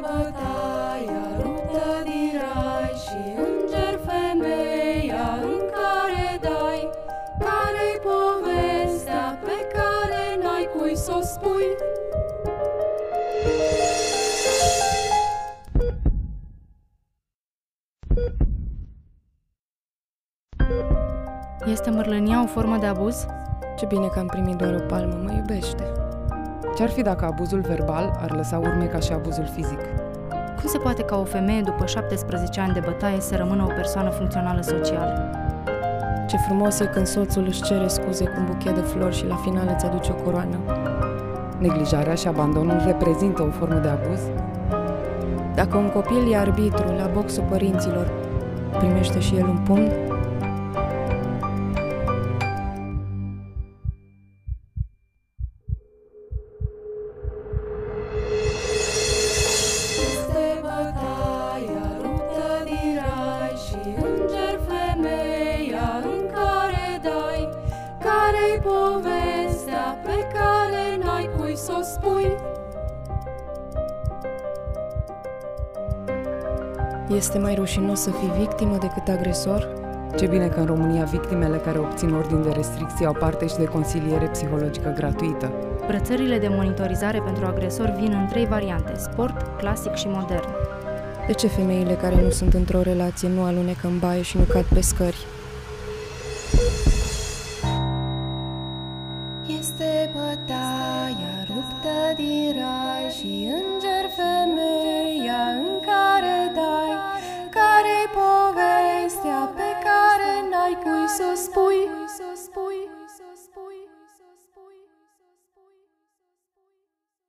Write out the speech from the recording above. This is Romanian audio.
bătaia ruptă din rai și înger femeia în care dai Care-i povestea pe care n-ai cui să o spui? Este mărlânia o formă de abuz? Ce bine că am primit doar o palmă, mă iubește. Ce-ar fi dacă abuzul verbal ar lăsa urme ca și abuzul fizic? Cum se poate ca o femeie după 17 ani de bătaie să rămână o persoană funcțională socială? Ce frumos e când soțul își cere scuze cu un buchet de flori și la final îți aduce o coroană. Neglijarea și abandonul reprezintă o formă de abuz? Dacă un copil e arbitru la boxul părinților, primește și el un pumn? Este mai rușinos să fii victimă decât agresor? Ce bine că în România victimele care obțin ordin de restricție au parte și de consiliere psihologică gratuită. Brățările de monitorizare pentru agresori vin în trei variante, sport, clasic și modern. De ce femeile care nu sunt într-o relație nu alunecă în baie și nu cad pe scări? Este bătaia ruptă din rai și